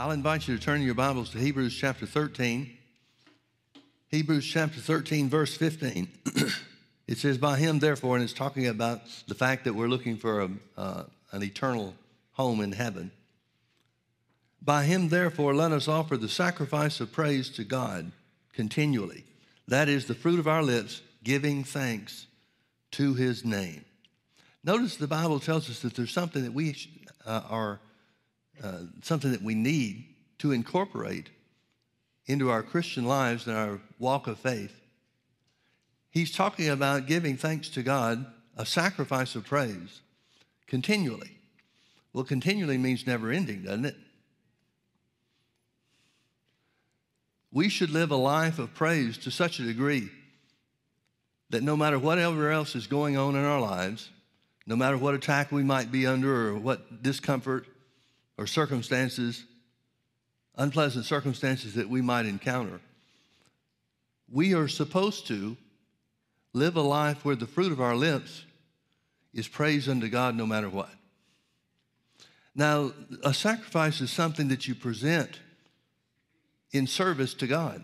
I'll invite you to turn your Bibles to Hebrews chapter 13. Hebrews chapter 13, verse 15. it says, By him, therefore, and it's talking about the fact that we're looking for a, uh, an eternal home in heaven. By him, therefore, let us offer the sacrifice of praise to God continually. That is the fruit of our lips, giving thanks to his name. Notice the Bible tells us that there's something that we uh, are, uh, something that we need to incorporate into our Christian lives and our walk of faith. He's talking about giving thanks to God, a sacrifice of praise, continually. Well, continually means never ending, doesn't it? We should live a life of praise to such a degree that no matter whatever else is going on in our lives, no matter what attack we might be under or what discomfort or circumstances, unpleasant circumstances that we might encounter, we are supposed to live a life where the fruit of our lips is praise unto God no matter what. Now, a sacrifice is something that you present in service to God.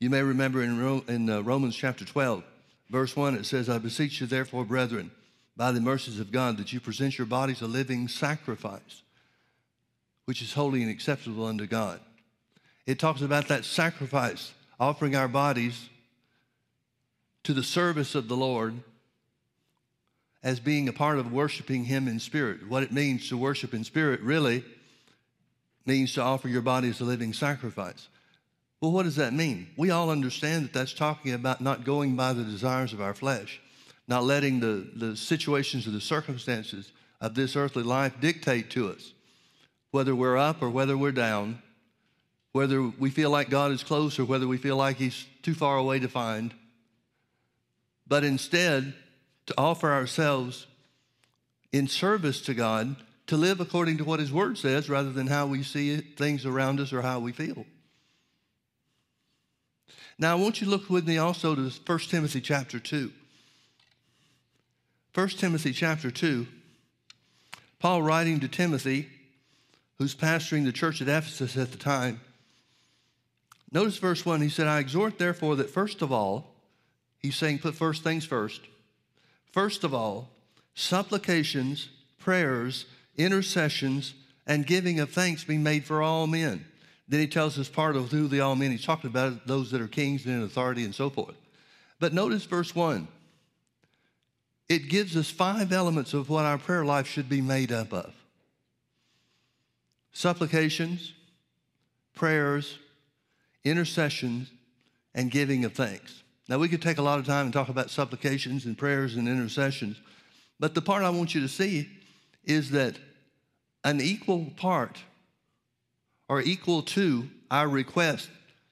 You may remember in, in uh, Romans chapter 12, verse 1, it says, I beseech you, therefore, brethren, by the mercies of God, that you present your bodies a living sacrifice, which is holy and acceptable unto God. It talks about that sacrifice, offering our bodies to the service of the Lord as being a part of worshiping Him in spirit. What it means to worship in spirit really means to offer your body as a living sacrifice. Well, what does that mean? We all understand that that's talking about not going by the desires of our flesh, not letting the, the situations or the circumstances of this earthly life dictate to us whether we're up or whether we're down, whether we feel like God is close or whether we feel like He's too far away to find. But instead, to offer ourselves in service to God, to live according to what His Word says rather than how we see things around us or how we feel. Now, I want you to look with me also to 1 Timothy chapter 2. 1 Timothy chapter 2, Paul writing to Timothy, who's pastoring the church at Ephesus at the time. Notice verse 1. He said, I exhort, therefore, that first of all, he's saying, put first things first. First of all, supplications, prayers, intercessions, and giving of thanks be made for all men. Then he tells us part of who the all men. He's talking about those that are kings and in authority and so forth. But notice verse 1. It gives us five elements of what our prayer life should be made up of supplications, prayers, intercessions, and giving of thanks. Now, we could take a lot of time and talk about supplications and prayers and intercessions, but the part I want you to see is that an equal part or equal to our request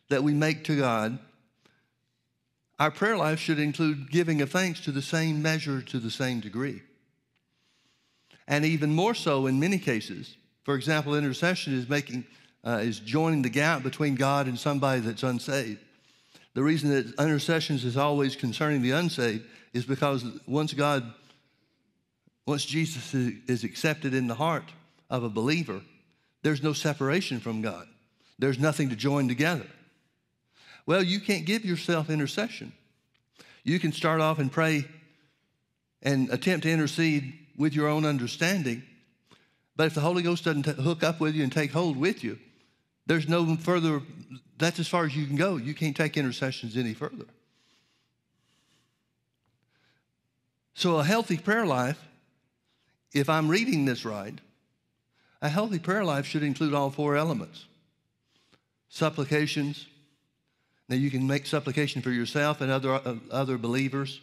that we make to God, our prayer life should include giving of thanks to the same measure, to the same degree. And even more so in many cases. For example, intercession is making, uh, is joining the gap between God and somebody that's unsaved. The reason that intercessions is always concerning the unsaved is because once God, once Jesus is accepted in the heart of a believer, there's no separation from God. There's nothing to join together. Well, you can't give yourself intercession. You can start off and pray and attempt to intercede with your own understanding, but if the Holy Ghost doesn't t- hook up with you and take hold with you, there's no further, that's as far as you can go. You can't take intercessions any further. So, a healthy prayer life, if I'm reading this right, a healthy prayer life should include all four elements supplications. Now, you can make supplication for yourself and other, uh, other believers.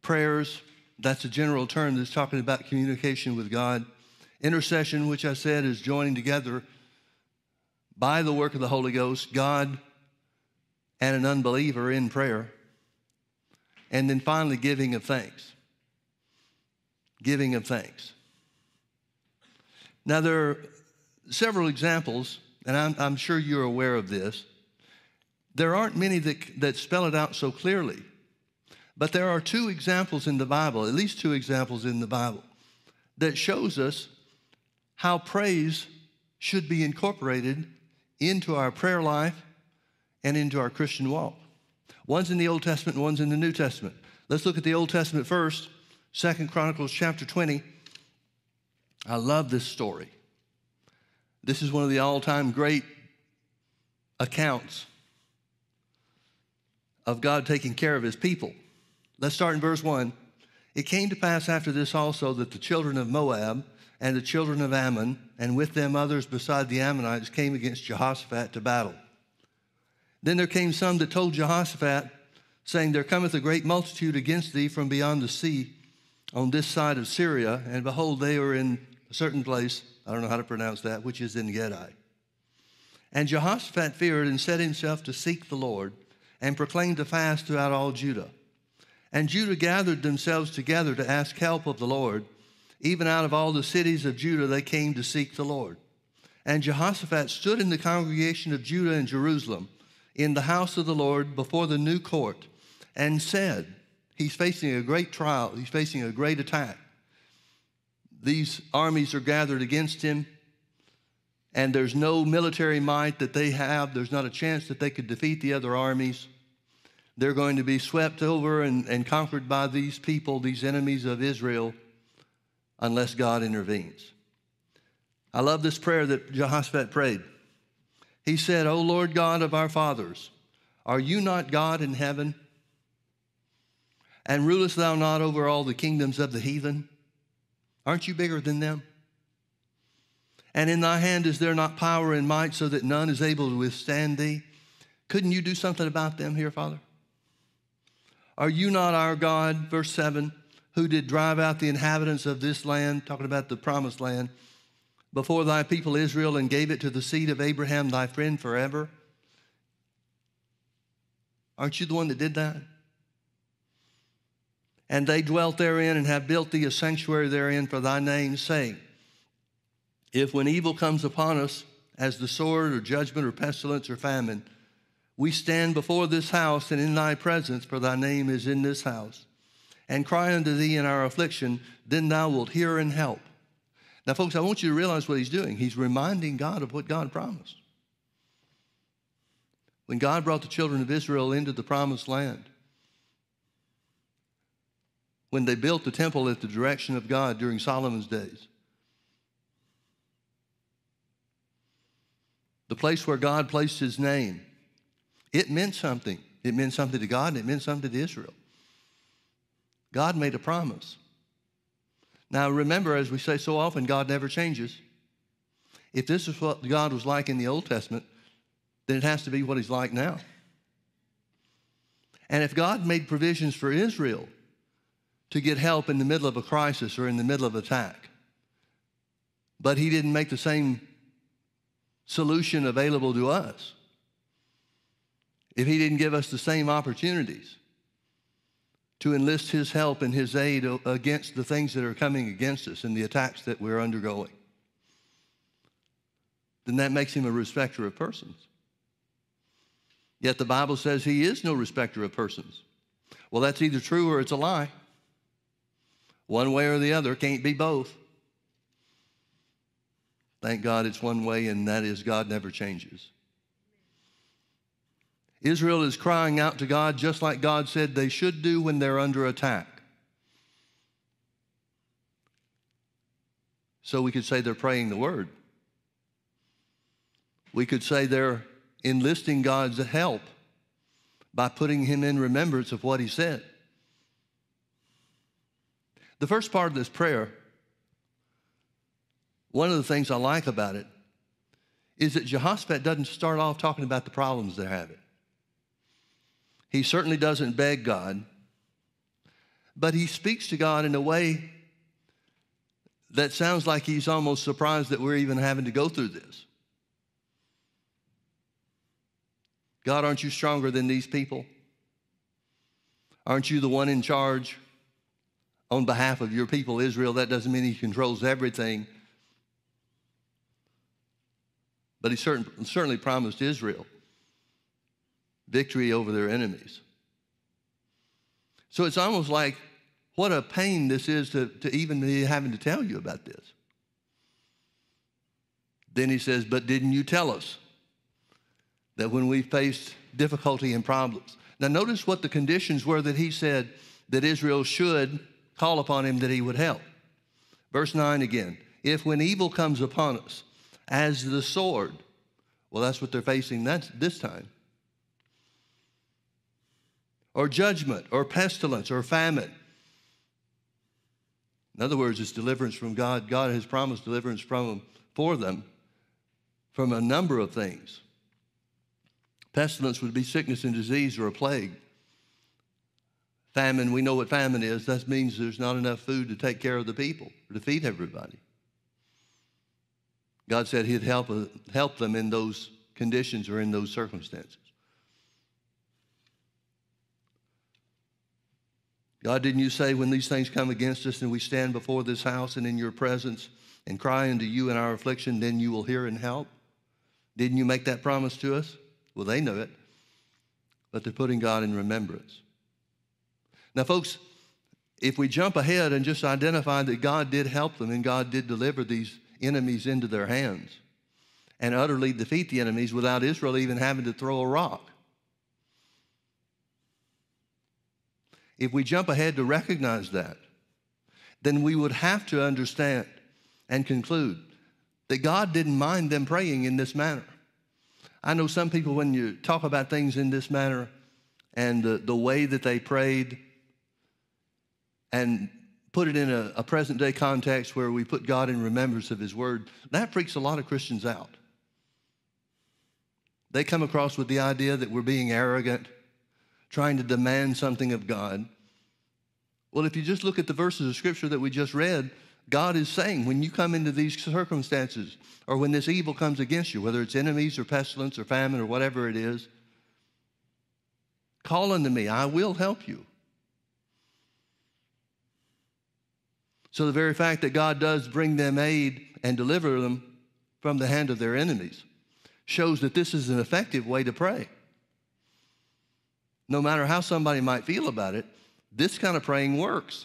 Prayers, that's a general term that's talking about communication with God. Intercession, which I said is joining together by the work of the Holy Ghost, God and an unbeliever in prayer. And then finally, giving of thanks. Giving of thanks. Now, there are several examples, and I'm, I'm sure you're aware of this. There aren't many that, that spell it out so clearly, but there are two examples in the Bible, at least two examples in the Bible, that shows us how praise should be incorporated into our prayer life and into our Christian walk. One's in the Old Testament one's in the New Testament. Let's look at the Old Testament first, Second Chronicles chapter 20. I love this story. This is one of the all-time great accounts of God taking care of his people. Let's start in verse 1. It came to pass after this also that the children of Moab and the children of Ammon, and with them others beside the Ammonites, came against Jehoshaphat to battle. Then there came some that told Jehoshaphat, saying, There cometh a great multitude against thee from beyond the sea on this side of Syria, and behold, they are in a certain place, I don't know how to pronounce that, which is Engedi. And Jehoshaphat feared and set himself to seek the Lord and proclaimed a fast throughout all Judah. And Judah gathered themselves together to ask help of the Lord. Even out of all the cities of Judah, they came to seek the Lord. And Jehoshaphat stood in the congregation of Judah and Jerusalem in the house of the Lord before the new court and said, He's facing a great trial, he's facing a great attack. These armies are gathered against him, and there's no military might that they have. There's not a chance that they could defeat the other armies. They're going to be swept over and, and conquered by these people, these enemies of Israel, unless God intervenes. I love this prayer that Jehoshaphat prayed. He said, O Lord God of our fathers, are you not God in heaven? And rulest thou not over all the kingdoms of the heathen? Aren't you bigger than them? And in thy hand is there not power and might so that none is able to withstand thee? Couldn't you do something about them here, Father? Are you not our God, verse 7, who did drive out the inhabitants of this land, talking about the promised land, before thy people Israel and gave it to the seed of Abraham, thy friend, forever? Aren't you the one that did that? And they dwelt therein and have built thee a sanctuary therein for thy name's sake. If when evil comes upon us, as the sword or judgment or pestilence or famine, we stand before this house and in thy presence, for thy name is in this house, and cry unto thee in our affliction, then thou wilt hear and help. Now, folks, I want you to realize what he's doing. He's reminding God of what God promised. When God brought the children of Israel into the promised land, when they built the temple at the direction of God during Solomon's days, the place where God placed his name, it meant something. It meant something to God and it meant something to Israel. God made a promise. Now, remember, as we say so often, God never changes. If this is what God was like in the Old Testament, then it has to be what He's like now. And if God made provisions for Israel to get help in the middle of a crisis or in the middle of attack, but He didn't make the same solution available to us, if He didn't give us the same opportunities, to enlist his help and his aid against the things that are coming against us and the attacks that we're undergoing. Then that makes him a respecter of persons. Yet the Bible says he is no respecter of persons. Well, that's either true or it's a lie. One way or the other, can't be both. Thank God it's one way, and that is God never changes. Israel is crying out to God just like God said they should do when they're under attack. So we could say they're praying the word. We could say they're enlisting God's help by putting him in remembrance of what he said. The first part of this prayer, one of the things I like about it is that Jehoshaphat doesn't start off talking about the problems they're having. He certainly doesn't beg God, but he speaks to God in a way that sounds like he's almost surprised that we're even having to go through this. God, aren't you stronger than these people? Aren't you the one in charge on behalf of your people, Israel? That doesn't mean he controls everything. But he certainly promised Israel victory over their enemies. So it's almost like what a pain this is to, to even be having to tell you about this. Then he says, But didn't you tell us that when we faced difficulty and problems? Now, notice what the conditions were that he said that Israel should call upon him that he would help. Verse 9 again If when evil comes upon us, as the sword, well, that's what they're facing that's, this time, or judgment, or pestilence, or famine. In other words, it's deliverance from God. God has promised deliverance from them, for them from a number of things. Pestilence would be sickness and disease or a plague. Famine, we know what famine is. That means there's not enough food to take care of the people to feed everybody. God said He'd help, uh, help them in those conditions or in those circumstances. God, didn't you say when these things come against us and we stand before this house and in your presence and cry unto you in our affliction, then you will hear and help? Didn't you make that promise to us? Well, they know it, but they're putting God in remembrance. Now, folks, if we jump ahead and just identify that God did help them and God did deliver these enemies into their hands and utterly defeat the enemies without Israel even having to throw a rock. If we jump ahead to recognize that, then we would have to understand and conclude that God didn't mind them praying in this manner. I know some people, when you talk about things in this manner and the, the way that they prayed and put it in a, a present day context where we put God in remembrance of His Word, that freaks a lot of Christians out. They come across with the idea that we're being arrogant, trying to demand something of God. Well, if you just look at the verses of Scripture that we just read, God is saying when you come into these circumstances or when this evil comes against you, whether it's enemies or pestilence or famine or whatever it is, call unto me. I will help you. So the very fact that God does bring them aid and deliver them from the hand of their enemies shows that this is an effective way to pray. No matter how somebody might feel about it, this kind of praying works.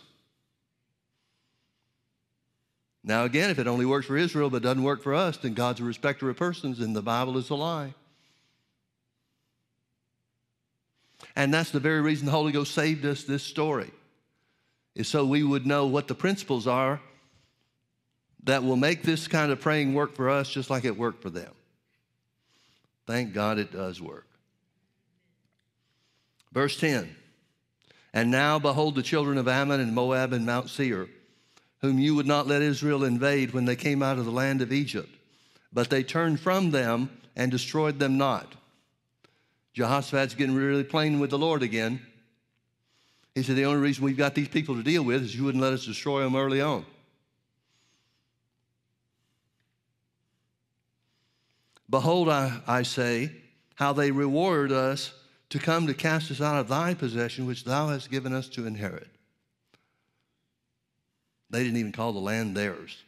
Now, again, if it only works for Israel but doesn't work for us, then God's a respecter of persons and the Bible is a lie. And that's the very reason the Holy Ghost saved us this story, is so we would know what the principles are that will make this kind of praying work for us just like it worked for them. Thank God it does work. Verse 10 And now behold, the children of Ammon and Moab and Mount Seir whom you would not let Israel invade when they came out of the land of Egypt. But they turned from them and destroyed them not. Jehoshaphat's getting really plain with the Lord again. He said, The only reason we've got these people to deal with is you wouldn't let us destroy them early on. Behold, I, I say, how they reward us to come to cast us out of thy possession, which thou hast given us to inherit. They didn't even call the land theirs.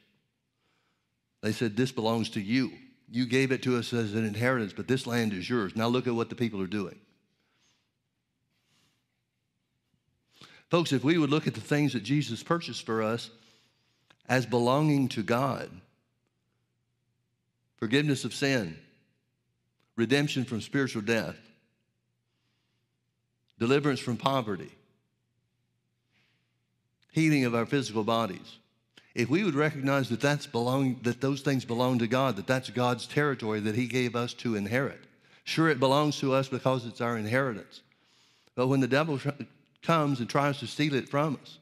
They said, This belongs to you. You gave it to us as an inheritance, but this land is yours. Now look at what the people are doing. Folks, if we would look at the things that Jesus purchased for us as belonging to God forgiveness of sin, redemption from spiritual death, deliverance from poverty, healing of our physical bodies. If we would recognize that that's belong, that those things belong to God, that that's God's territory that He gave us to inherit. Sure, it belongs to us because it's our inheritance. But when the devil comes and tries to steal it from us,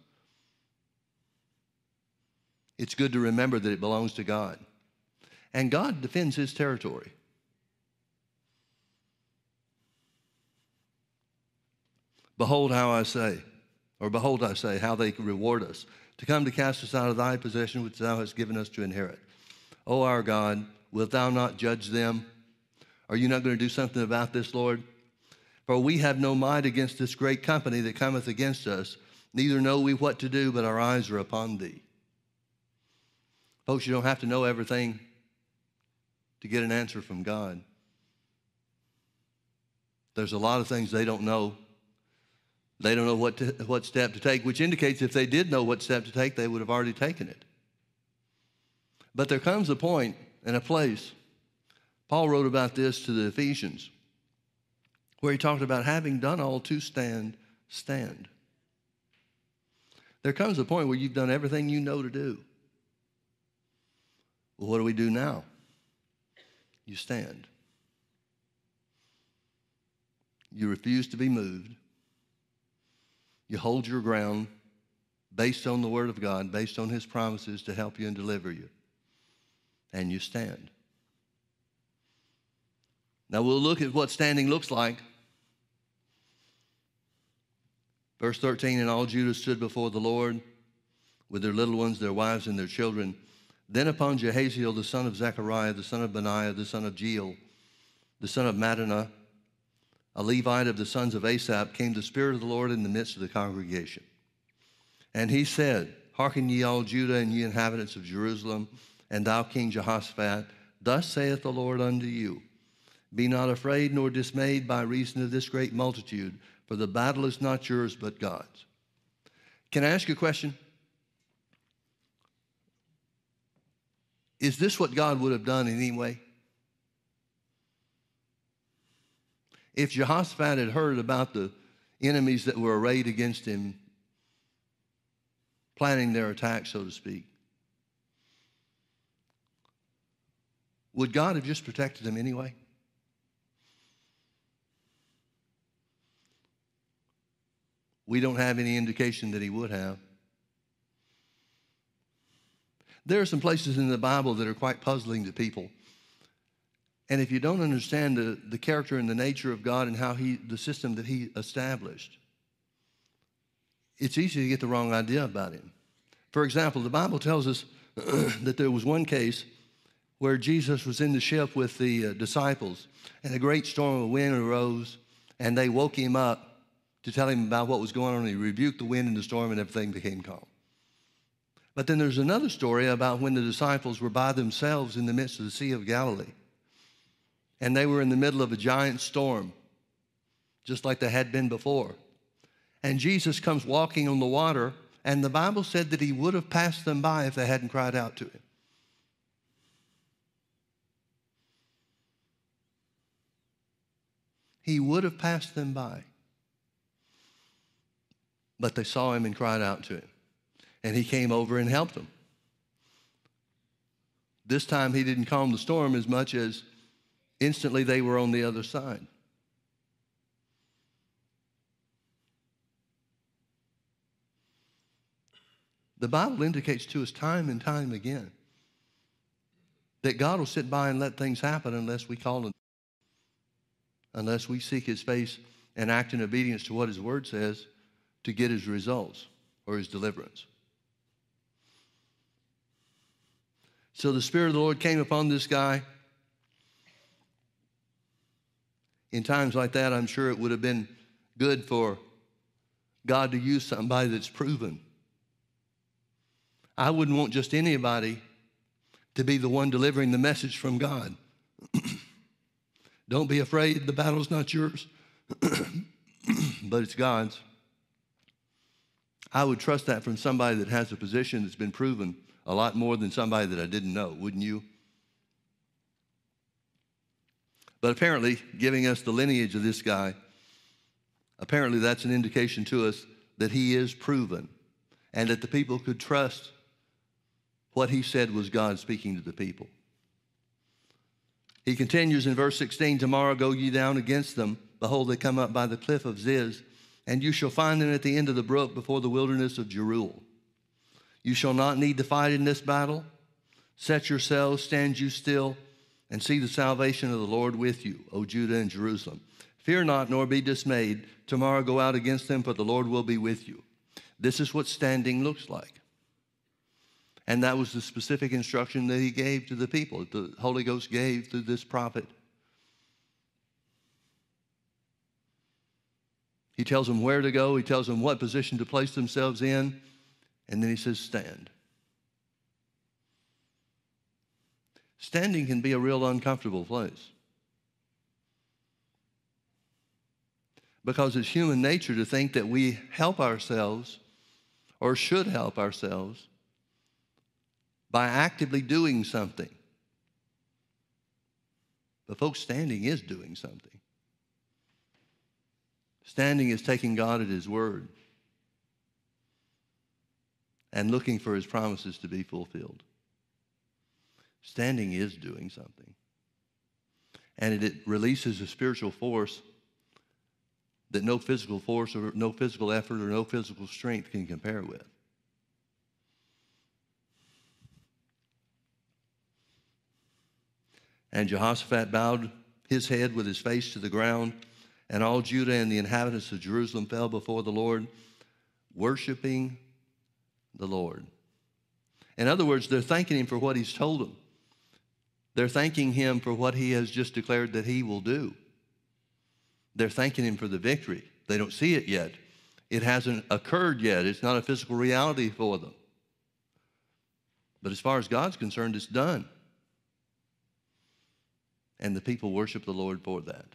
it's good to remember that it belongs to God. And God defends His territory. Behold how I say, or behold, I say, how they reward us, to come to cast us out of thy possession, which thou hast given us to inherit. O our God, wilt thou not judge them? Are you not going to do something about this, Lord? For we have no might against this great company that cometh against us, neither know we what to do, but our eyes are upon thee. Folks, you don't have to know everything to get an answer from God. There's a lot of things they don't know they don't know what, to, what step to take, which indicates if they did know what step to take, they would have already taken it. But there comes a point, and a place. Paul wrote about this to the Ephesians, where he talked about having done all to stand, stand. There comes a point where you've done everything you know to do. Well, what do we do now? You stand. You refuse to be moved. You hold your ground based on the Word of God, based on His promises to help you and deliver you. And you stand. Now we'll look at what standing looks like. Verse 13 And all Judah stood before the Lord with their little ones, their wives, and their children. Then upon Jahaziel, the son of Zechariah, the son of Benaiah, the son of Jeiel, the son of Mattaniah, a Levite of the sons of Asaph, came the Spirit of the Lord in the midst of the congregation. And he said, Hearken ye all Judah and ye inhabitants of Jerusalem, and thou King Jehoshaphat, thus saith the Lord unto you Be not afraid nor dismayed by reason of this great multitude, for the battle is not yours but God's. Can I ask you a question? Is this what God would have done anyway? If Jehoshaphat had heard about the enemies that were arrayed against him, planning their attack, so to speak, would God have just protected them anyway? We don't have any indication that he would have. There are some places in the Bible that are quite puzzling to people. And if you don't understand the, the character and the nature of God and how he, the system that he established, it's easy to get the wrong idea about him. For example, the Bible tells us that there was one case where Jesus was in the ship with the uh, disciples, and a great storm of wind arose, and they woke him up to tell him about what was going on. He rebuked the wind and the storm, and everything became calm. But then there's another story about when the disciples were by themselves in the midst of the Sea of Galilee. And they were in the middle of a giant storm, just like they had been before. And Jesus comes walking on the water, and the Bible said that he would have passed them by if they hadn't cried out to him. He would have passed them by. But they saw him and cried out to him and he came over and helped them. This time he didn't calm the storm as much as instantly they were on the other side. The Bible indicates to us time and time again that God will sit by and let things happen unless we call him, unless we seek his face and act in obedience to what his word says to get his results or his deliverance. So the Spirit of the Lord came upon this guy. In times like that, I'm sure it would have been good for God to use somebody that's proven. I wouldn't want just anybody to be the one delivering the message from God. Don't be afraid, the battle's not yours, but it's God's. I would trust that from somebody that has a position that's been proven a lot more than somebody that I didn't know, wouldn't you? But apparently, giving us the lineage of this guy, apparently that's an indication to us that he is proven and that the people could trust what he said was God speaking to the people. He continues in verse 16 Tomorrow go ye down against them. Behold, they come up by the cliff of Ziz, and you shall find them at the end of the brook before the wilderness of Jeruel. You shall not need to fight in this battle. Set yourselves, stand you still, and see the salvation of the Lord with you, O Judah and Jerusalem. Fear not, nor be dismayed. Tomorrow go out against them, for the Lord will be with you. This is what standing looks like. And that was the specific instruction that he gave to the people, the Holy Ghost gave through this prophet. He tells them where to go, he tells them what position to place themselves in. And then he says, stand. Standing can be a real uncomfortable place. Because it's human nature to think that we help ourselves or should help ourselves by actively doing something. But, folks, standing is doing something. Standing is taking God at His word and looking for His promises to be fulfilled. Standing is doing something. And it, releases a spiritual force that no physical force or no physical effort or no physical strength can compare with. And Jehoshaphat bowed his head with his face to the ground, and all Judah and the inhabitants of Jerusalem fell before the Lord, worshiping the Lord. In other words, they're thanking him for what he's told them. They're thanking him for what he has just declared that he will do. They're thanking him for the victory. They don't see it yet. It hasn't occurred yet. It's not a physical reality for them. But as far as God's concerned, it's done. And the people worship the Lord for that.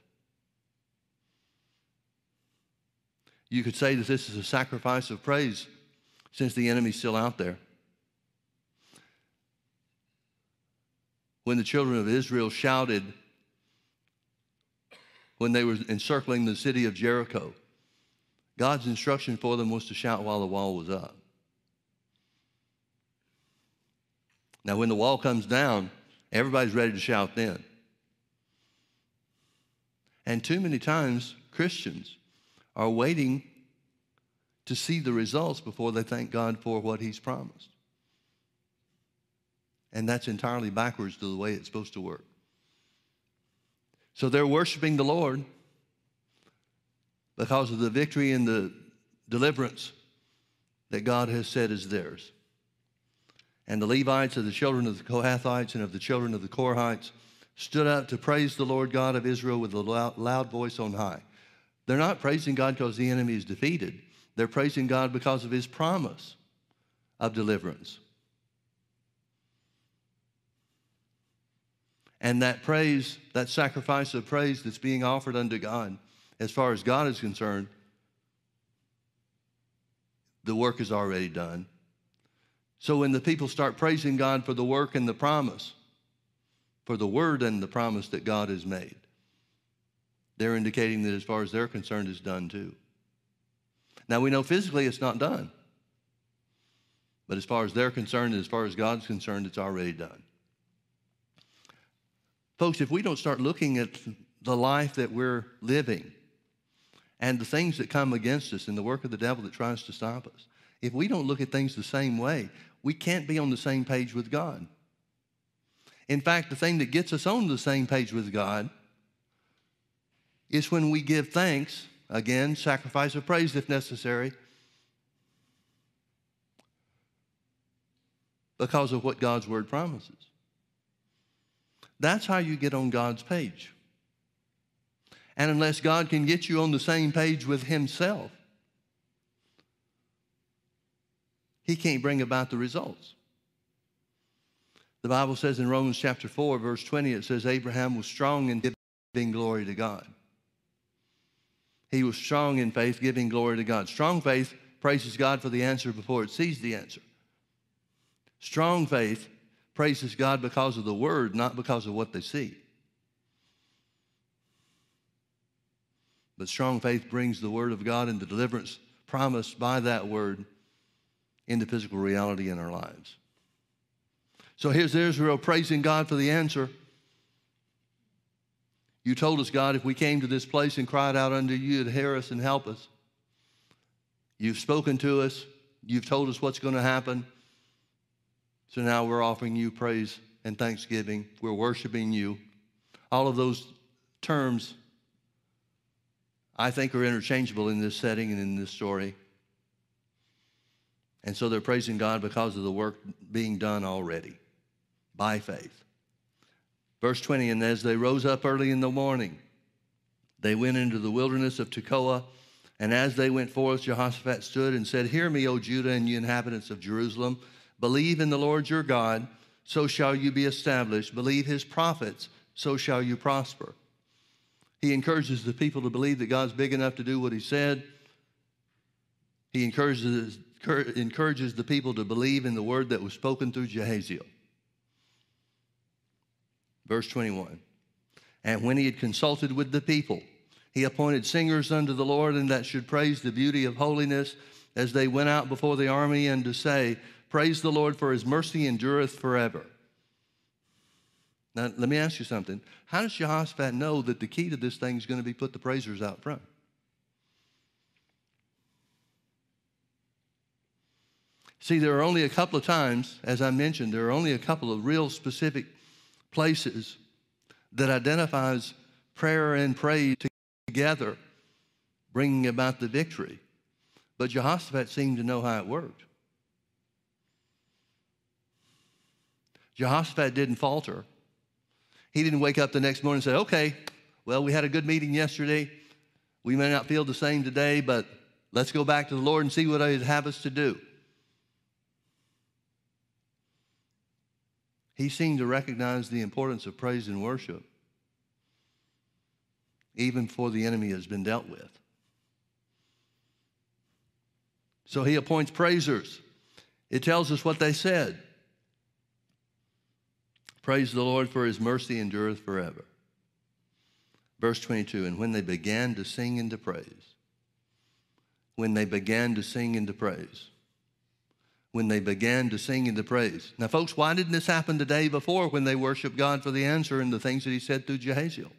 You could say that this is a sacrifice of praise since the enemy's still out there. When the children of Israel shouted when they were encircling the city of Jericho, God's instruction for them was to shout while the wall was up. Now, when the wall comes down, everybody's ready to shout then. And too many times, Christians are waiting to see the results before they thank God for what He's promised. And that's entirely backwards to the way it's supposed to work. So they're worshiping the Lord because of the victory and the deliverance that God has said is theirs. And the Levites of the children of the Kohathites and of the children of the Korahites stood up to praise the Lord God of Israel with a loud, loud voice on high. They're not praising God because the enemy is defeated. They're praising God because of his promise of deliverance. And that praise, that sacrifice of praise that's being offered unto God, as far as God is concerned, the work is already done. So when the people start praising God for the work and the promise, for the word and the promise that God has made, they're indicating that as far as they're concerned, it's done too. Now we know physically it's not done. But as far as they're concerned, and as far as God's concerned, it's already done. Folks, if we don't start looking at the life that we're living and the things that come against us and the work of the devil that tries to stop us, if we don't look at things the same way, we can't be on the same page with God. In fact, the thing that gets us on the same page with God is when we give thanks, again, sacrifice of praise if necessary, because of what God's word promises. That's how you get on God's page. And unless God can get you on the same page with Himself, He can't bring about the results. The Bible says in Romans chapter 4, verse 20, it says, Abraham was strong in giving glory to God. He was strong in faith, giving glory to God. Strong faith praises God for the answer before it sees the answer. Strong faith praises God because of the word, not because of what they see. But strong faith brings the word of God and the deliverance promised by that word into physical reality in our lives. So here's Israel praising God for the answer. You told us, God, if we came to this place and cried out unto you, you'd hear us and help us. You've spoken to us. You've told us what's going to happen. So now we're offering you praise and thanksgiving. We're worshiping you. All of those terms, I think, are interchangeable in this setting and in this story. And so they're praising God because of the work being done already by faith. Verse 20, and as they rose up early in the morning, they went into the wilderness of Tekoa. And as they went forth, Jehoshaphat stood and said, Hear me, O Judah and you inhabitants of Jerusalem. Believe in the Lord your God, so shall you be established. Believe his prophets, so shall you prosper. He encourages the people to believe that God's big enough to do what he said. He encourages, encourages the people to believe in the word that was spoken through Jahaziel. Verse 21. And when he had consulted with the people, he appointed singers unto the Lord, and that should praise the beauty of holiness as they went out before the army, and to say, Praise the Lord, for his mercy endureth forever. Now, let me ask you something. How does Jehoshaphat know that the key to this thing is going to be put the praisers out front? See, there are only a couple of times, as I mentioned, there are only a couple of real specific places that identifies prayer and praise together, bringing about the victory. But Jehoshaphat seemed to know how it worked. Jehoshaphat didn't falter. He didn't wake up the next morning and say, okay, well, we had a good meeting yesterday. We may not feel the same today, but let's go back to the Lord and see what He'd have us to do. He seemed to recognize the importance of praise and worship, even before the enemy has been dealt with. So he appoints praisers. It tells us what they said. Praise the Lord for his mercy endureth forever. Verse 22 And when they began to sing and to praise, when they began to sing and to praise, when they began to sing and to praise. Now, folks, why didn't this happen the day before when they worshiped God for the answer and the things that he said through Jahaziel?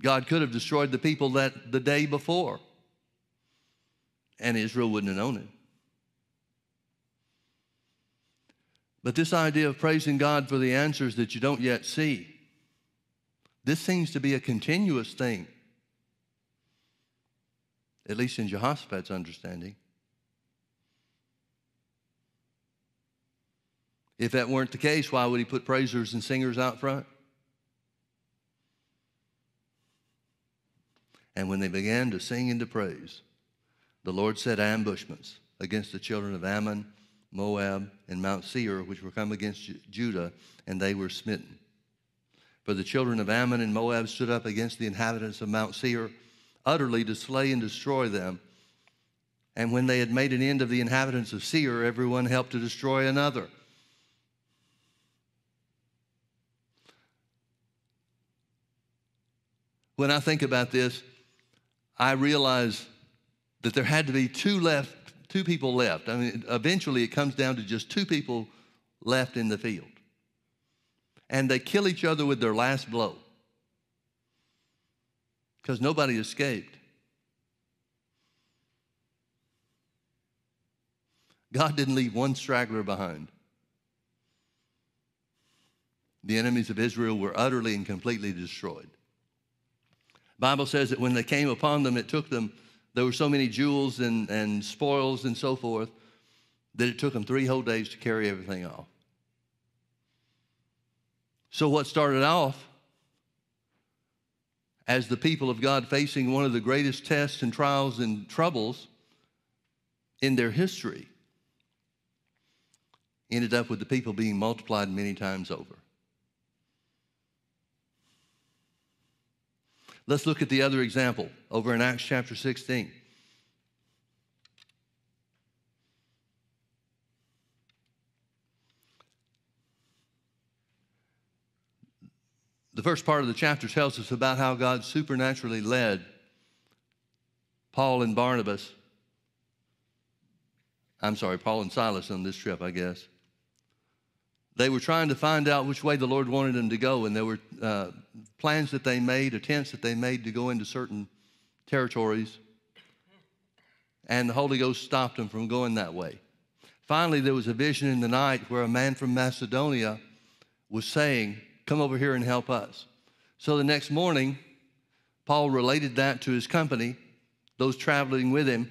God could have destroyed the people that the day before, and Israel wouldn't have known it. But this idea of praising God for the answers that you don't yet see, this seems to be a continuous thing, at least in Jehoshaphat's understanding. If that weren't the case, why would he put praisers and singers out front? And when they began to sing and to praise, the Lord set ambushments against the children of Ammon Moab, and Mount Seir, which were come against Judah, and they were smitten. For the children of Ammon and Moab stood up against the inhabitants of Mount Seir, utterly to slay and destroy them. And when they had made an end of the inhabitants of Seir, everyone helped to destroy another. When I think about this, I realize that there had to be two left two people left. I mean, eventually it comes down to just two people left in the field. And they kill each other with their last blow because nobody escaped. God didn't leave one straggler behind. The enemies of Israel were utterly and completely destroyed. Bible says that when they came upon them, it took them there were so many jewels and, and spoils and so forth that it took them three whole days to carry everything off. So, what started off as the people of God facing one of the greatest tests and trials and troubles in their history ended up with the people being multiplied many times over. Let's look at the other example over in Acts chapter 16. The first part of the chapter tells us about how God supernaturally led Paul and Barnabas. I'm sorry, Paul and Silas on this trip, I guess. They were trying to find out which way the Lord wanted them to go, and there were uh, plans that they made, attempts that they made to go into certain territories, and the Holy Ghost stopped them from going that way. Finally, there was a vision in the night where a man from Macedonia was saying, Come over here and help us. So the next morning, Paul related that to his company, those traveling with him,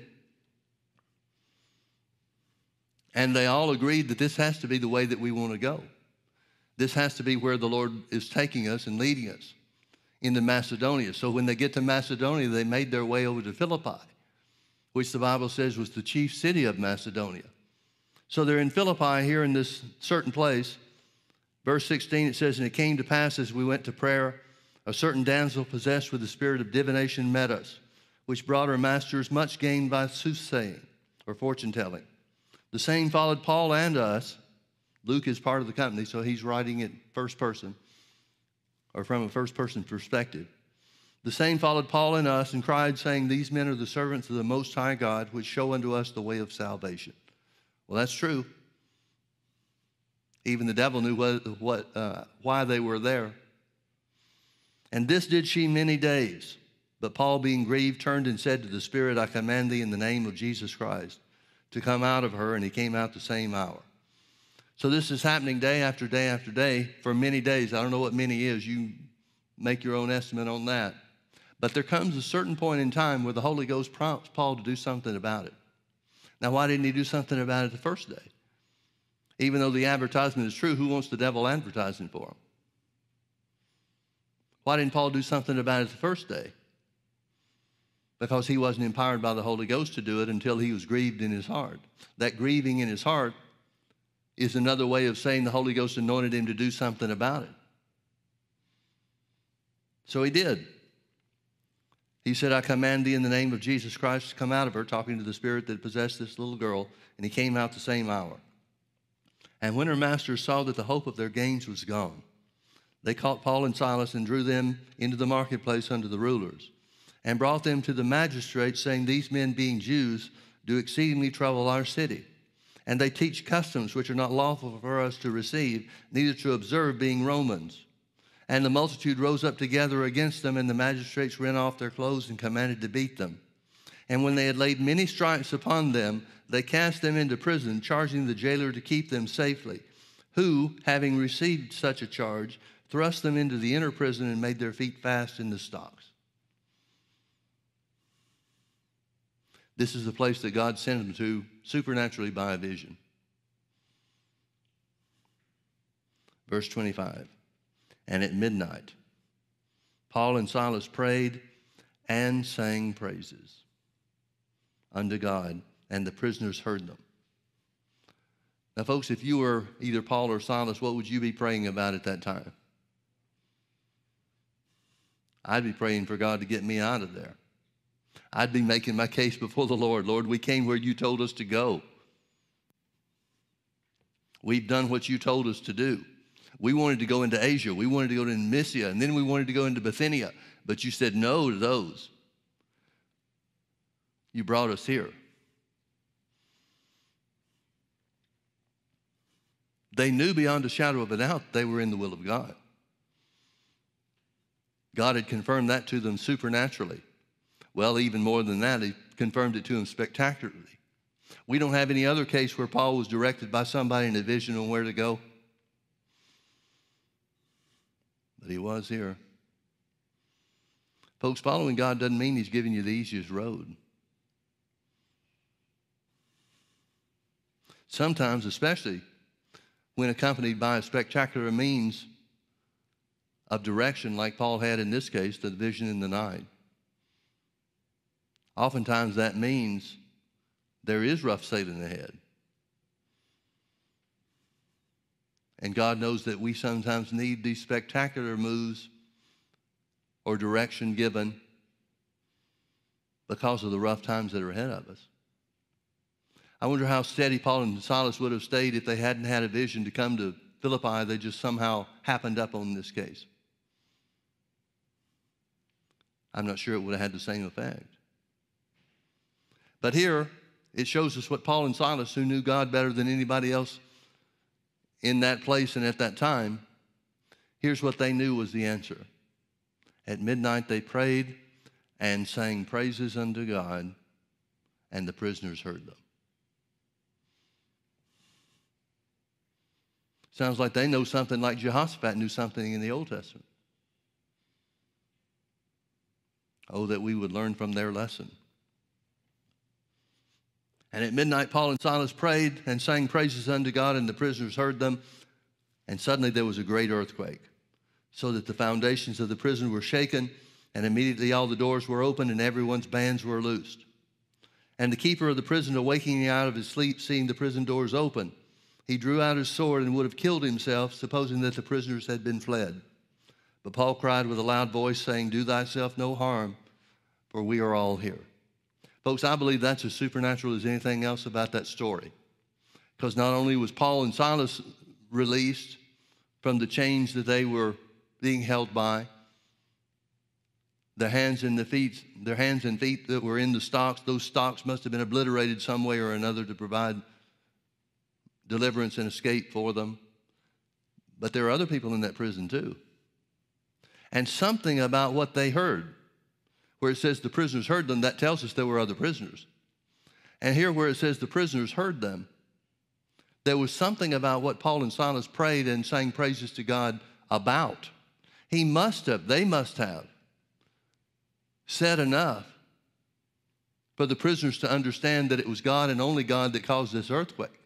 and they all agreed that this has to be the way that we want to go. This has to be where the Lord is taking us and leading us into Macedonia. So when they get to Macedonia, they made their way over to Philippi, which the Bible says was the chief city of Macedonia. So they're in Philippi here in this certain place. Verse 16, it says, And it came to pass as we went to prayer, a certain damsel possessed with the spirit of divination met us, which brought her masters much gain by soothsaying or fortune telling. The same followed Paul and us, Luke is part of the company, so he's writing it first person or from a first person perspective. The same followed Paul and us and cried, saying, These men are the servants of the Most High God, which show unto us the way of salvation. Well, that's true. Even the devil knew what, what, uh, why they were there. And this did she many days. But Paul, being grieved, turned and said to the Spirit, I command thee in the name of Jesus Christ to come out of her. And he came out the same hour. So this is happening day after day after day for many days. I don't know what many is. You make your own estimate on that. But there comes a certain point in time where the Holy Ghost prompts Paul to do something about it. Now, why didn't he do something about it the first day? Even though the advertisement is true, who wants the devil advertising for him? Why didn't Paul do something about it the first day? Because he wasn't empowered by the Holy Ghost to do it until he was grieved in his heart. That grieving in his heart is another way of saying the Holy Ghost anointed him to do something about it. So he did. He said, I command thee in the name of Jesus Christ to come out of her, talking to the spirit that possessed this little girl, and he came out the same hour. And when her masters saw that the hope of their gains was gone, they caught Paul and Silas and drew them into the marketplace under the rulers, and brought them to the magistrates, saying, These men, being Jews, do exceedingly trouble our city. And they teach customs which are not lawful for us to receive, neither to observe, being Romans. And the multitude rose up together against them, and the magistrates rent off their clothes and commanded to beat them. And when they had laid many stripes upon them, they cast them into prison, charging the jailer to keep them safely, who, having received such a charge, thrust them into the inner prison and made their feet fast in the stocks. This is the place that God sent them to supernaturally by a vision. Verse 25. And at midnight, Paul and Silas prayed and sang praises unto God, and the prisoners heard them. Now, folks, if you were either Paul or Silas, what would you be praying about at that time? I'd be praying for God to get me out of there. I'd be making my case before the Lord. Lord, we came where you told us to go. We've done what you told us to do. We wanted to go into Asia. We wanted to go to Mysia, and then we wanted to go into Bithynia. But you said no to those. You brought us here. They knew beyond a shadow of a doubt they were in the will of God. God had confirmed that to them supernaturally. Well, even more than that, He confirmed it to him spectacularly. We don't have any other case where Paul was directed by somebody in a vision on where to go. But he was here. Folks, following God doesn't mean he's giving you the easiest road. Sometimes, especially when accompanied by a spectacular means of direction, like Paul had in this case, the vision in the night. Oftentimes that means there is rough sailing ahead. And God knows that we sometimes need these spectacular moves or direction given because of the rough times that are ahead of us. I wonder how steady Paul and Silas would have stayed if they hadn't had a vision to come to Philippi. They just somehow happened up on this case. I'm not sure it would have had the same effect. But here, it shows us what Paul and Silas, who knew God better than anybody else in that place and at that time, here's what they knew was the answer. At midnight, they prayed and sang praises unto God, and the prisoners heard them. Sounds like they know something like Jehoshaphat knew something in the Old Testament. Oh, that we would learn from their lesson. And at midnight, Paul and Silas prayed and sang praises unto God, and the prisoners heard them. And suddenly there was a great earthquake, so that the foundations of the prison were shaken, and immediately all the doors were opened, and everyone's bands were loosed. And the keeper of the prison, awaking out of his sleep, seeing the prison doors open, he drew out his sword and would have killed himself, supposing that the prisoners had been fled. But Paul cried with a loud voice, saying, Do thyself no harm, for we are all here. Folks, I believe that's as supernatural as anything else about that story. Because not only was Paul and Silas released from the chains that they were being held by. Their hands and the feet, their hands and feet that were in the stocks, those stocks must have been obliterated some way or another to provide deliverance and escape for them. But there are other people in that prison too. And something about what they heard, where it says the prisoners heard them, that tells us there were other prisoners. And here, where it says the prisoners heard them, there was something about what Paul and Silas prayed and sang praises to God about. He must have, they must have said enough for the prisoners to understand that it was God and only God that caused this earthquake.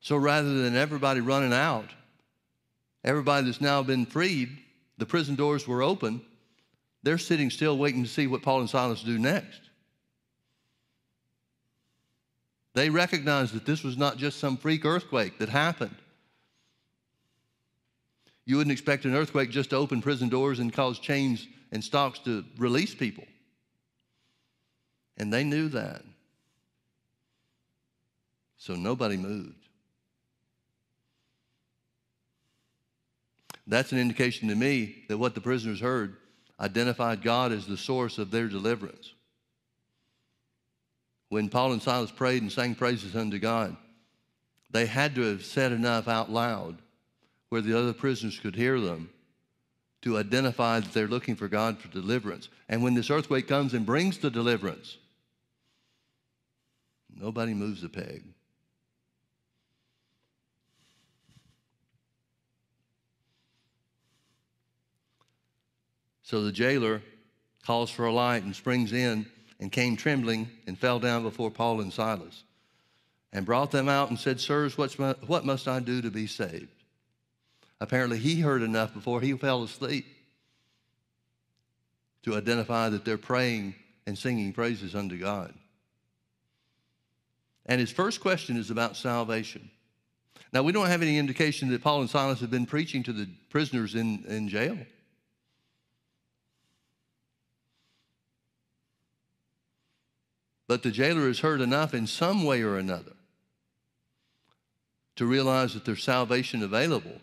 So rather than everybody running out, everybody that's now been freed, the prison doors were open, they're sitting still waiting to see what Paul and Silas do next. They recognized that this was not just some freak earthquake that happened. You wouldn't expect an earthquake just to open prison doors and cause chains and stocks to release people. And they knew that. So nobody moved. That's an indication to me that what the prisoners heard identified God as the source of their deliverance. When Paul and Silas prayed and sang praises unto God, they had to have said enough out loud where the other prisoners could hear them to identify that they're looking for God for deliverance. And when this earthquake comes and brings the deliverance, nobody moves a peg. So the jailer calls for a light and springs in and came trembling and fell down before Paul and Silas and brought them out and said, Sirs, what must I do to be saved? Apparently, he heard enough before he fell asleep to identify that they're praying and singing praises unto God. And his first question is about salvation. Now, we don't have any indication that Paul and Silas have been preaching to the prisoners in, in jail. But the jailer has heard enough in some way or another to realize that there's salvation available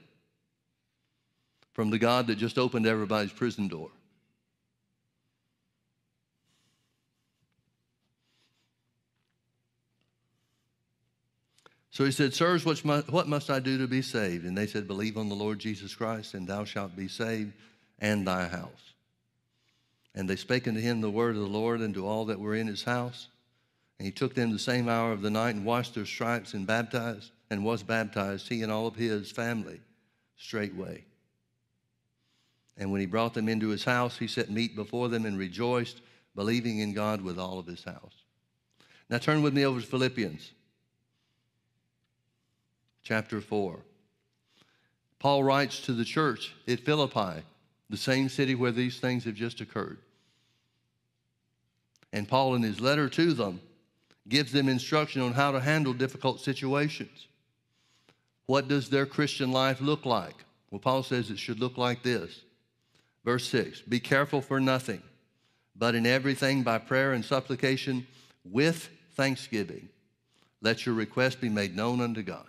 from the God that just opened everybody's prison door. So he said, Sirs, what must I do to be saved? And they said, Believe on the Lord Jesus Christ, and thou shalt be saved, and thy house. And they spake unto him the word of the Lord and to all that were in his house. And he took them the same hour of the night and washed their stripes and baptized, and was baptized, he and all of his family, straightway. And when he brought them into his house, he set meat before them and rejoiced, believing in God with all of his house. Now turn with me over to Philippians chapter 4. Paul writes to the church at Philippi, the same city where these things have just occurred. And Paul, in his letter to them, gives them instruction on how to handle difficult situations. What does their Christian life look like? Well, Paul says it should look like this Verse 6 Be careful for nothing, but in everything by prayer and supplication with thanksgiving, let your request be made known unto God.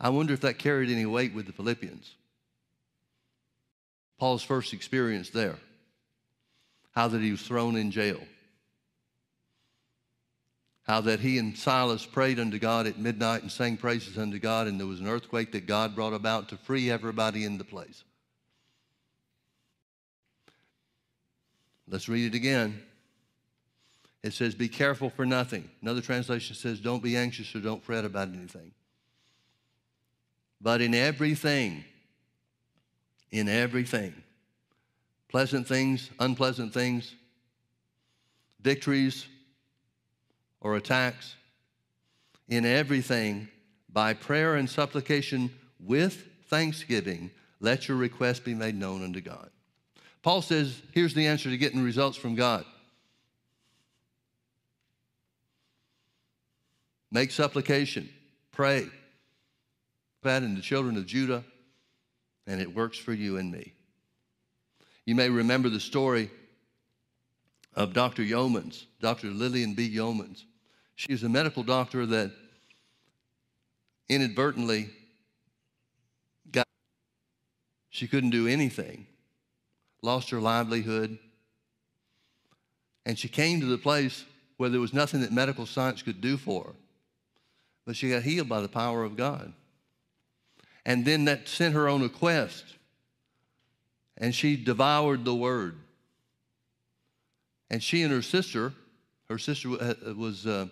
I wonder if that carried any weight with the Philippians. Paul's first experience there, how that he was thrown in jail how that he and Silas prayed unto God at midnight and sang praises unto God, and there was an earthquake that God brought about to free everybody in the place. Let's read it again. It says, Be careful for nothing. Another translation says, Don't be anxious or don't fret about anything. But in everything, in everything, pleasant things, unpleasant things, victories, or attacks. In everything, by prayer and supplication with thanksgiving, let your request be made known unto God. Paul says, here's the answer to getting results from God. Make supplication, pray. That in the children of Judah, and it works for you and me. You may remember the story of Dr. Yeomans, Dr. Lillian B. Yeomans. She She's a medical doctor that inadvertently got, she couldn't do anything, lost her livelihood. And she came to the place where there was nothing that medical science could do for her. But she got healed by the power of God. And then that sent her on a quest. And she devoured the word. And she and her sister, her sister was uh,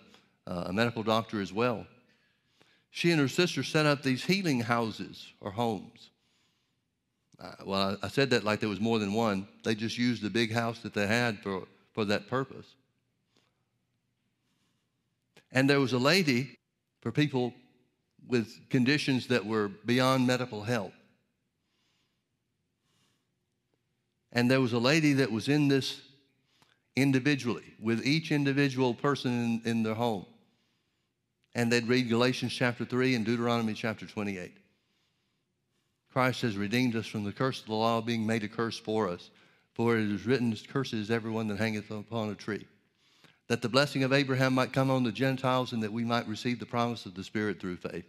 a medical doctor as well. She and her sister set up these healing houses or homes. Uh, well, I said that like there was more than one. They just used the big house that they had for, for that purpose. And there was a lady for people with conditions that were beyond medical help. And there was a lady that was in this individually with each individual person in, in their home. And they'd read Galatians chapter 3 and Deuteronomy chapter 28. Christ has redeemed us from the curse of the law, being made a curse for us. For it is written, Curses everyone that hangeth upon a tree. That the blessing of Abraham might come on the Gentiles and that we might receive the promise of the Spirit through faith.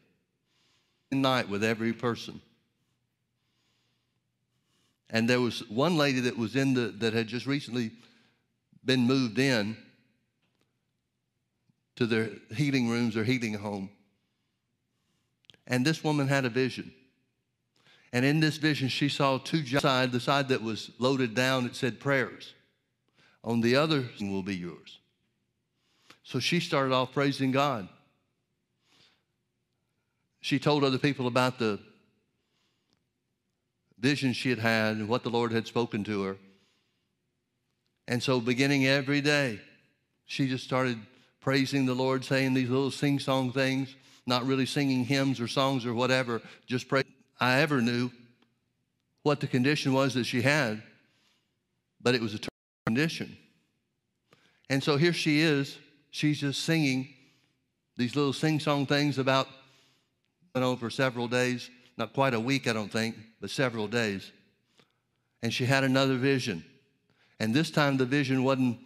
Night with every person. And there was one lady that was in the, that had just recently been moved in to their healing rooms or healing home. And this woman had a vision. And in this vision, she saw two sides the side that was loaded down, it said prayers. On the other will be yours. So she started off praising God. She told other people about the vision she had had and what the Lord had spoken to her. And so, beginning every day, she just started praising the Lord, saying these little sing song things, not really singing hymns or songs or whatever, just pray. I ever knew what the condition was that she had, but it was a condition. And so here she is, she's just singing these little sing song things about, went on for several days, not quite a week, I don't think, but several days. And she had another vision. And this time the vision wasn't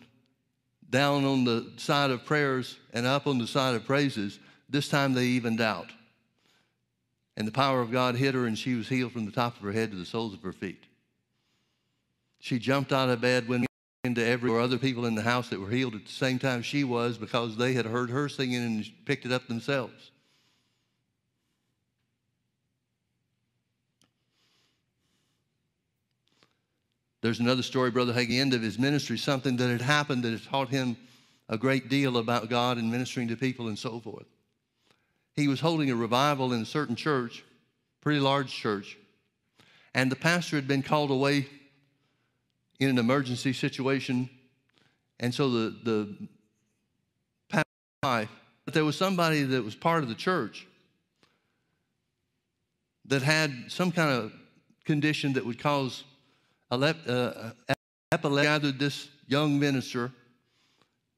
down on the side of prayers and up on the side of praises. This time they evened out. And the power of God hit her, and she was healed from the top of her head to the soles of her feet. She jumped out of bed, went into every or other people in the house that were healed at the same time she was because they had heard her singing and picked it up themselves. There's another story, Brother Hagin, end of his ministry, something that had happened that had taught him a great deal about God and ministering to people and so forth. He was holding a revival in a certain church, pretty large church, and the pastor had been called away in an emergency situation, and so the the pastor, but there was somebody that was part of the church that had some kind of condition that would cause uh, gathered this young minister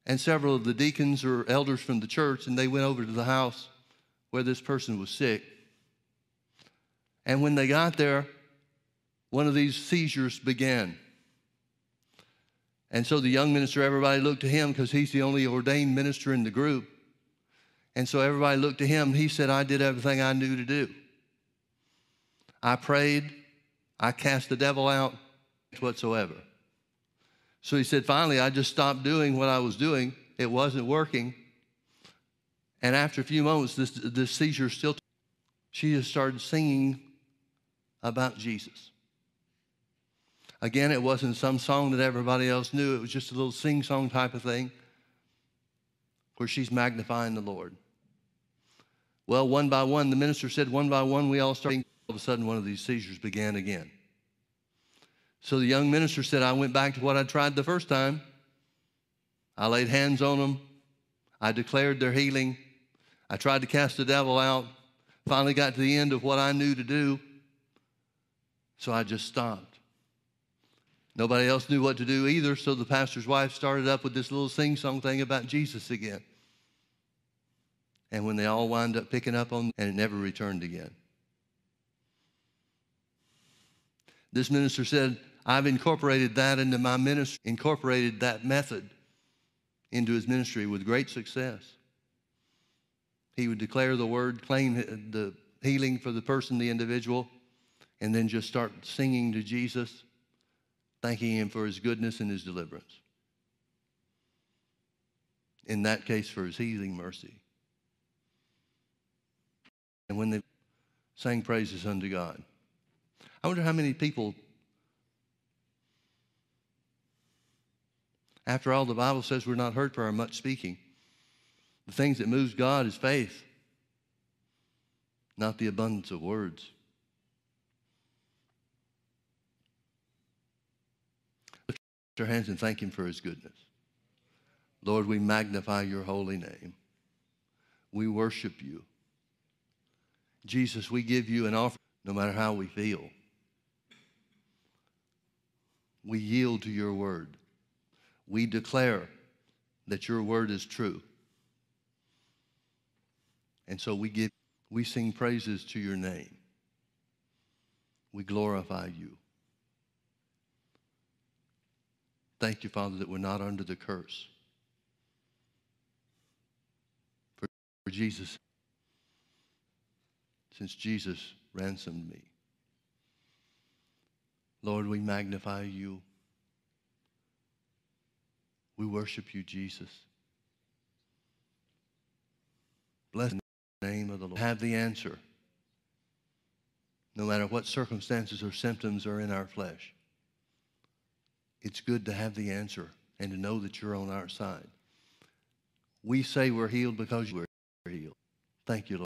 and several of the deacons or elders from the church, and they went over to the house where this person was sick. And when they got there, one of these seizures began. And so the young minister, everybody looked to him because he's the only ordained minister in the group. And so everybody looked to him. He said, I did everything I knew to do. I prayed, I cast the devil out, whatsoever. So he said, finally, I just stopped doing what I was doing. It wasn't working. And after a few moments, this, this seizure still, she just started singing about Jesus. Again, it wasn't some song that everybody else knew. It was just a little sing song type of thing where she's magnifying the Lord. Well, one by one, the minister said, one by one, we all started. All of a sudden, one of these seizures began again. So the young minister said, I went back to what I tried the first time. I laid hands on them. I declared their healing. I tried to cast the devil out. Finally got to the end of what I knew to do. So I just stopped. Nobody else knew what to do either, so the pastor's wife started up with this little sing song thing about Jesus again. And when they all wound up picking up on, and it never returned again. This minister said, I've incorporated that into my ministry, incorporated that method into his ministry with great success. He would declare the word, claim the healing for the person, the individual, and then just start singing to Jesus, thanking Him for His goodness and His deliverance. In that case, for His healing mercy. And when they sang praises unto God, I wonder how many people, after all, the Bible says we're not heard for our much speaking. The things that moves God is faith, not the abundance of words. Lift your hands and thank Him for His goodness. Lord, we magnify your holy name. We worship you. Jesus, we give you an offer no matter how we feel. We yield to your word. We declare that your word is true. And so we give we sing praises to your name. We glorify you. Thank you, Father, that we're not under the curse. For, for Jesus, since Jesus ransomed me. Lord, we magnify you. We worship you, Jesus. Bless the name of the Lord. Have the answer. No matter what circumstances or symptoms are in our flesh. It's good to have the answer and to know that you're on our side. We say we're healed because you are healed. Thank you, Lord.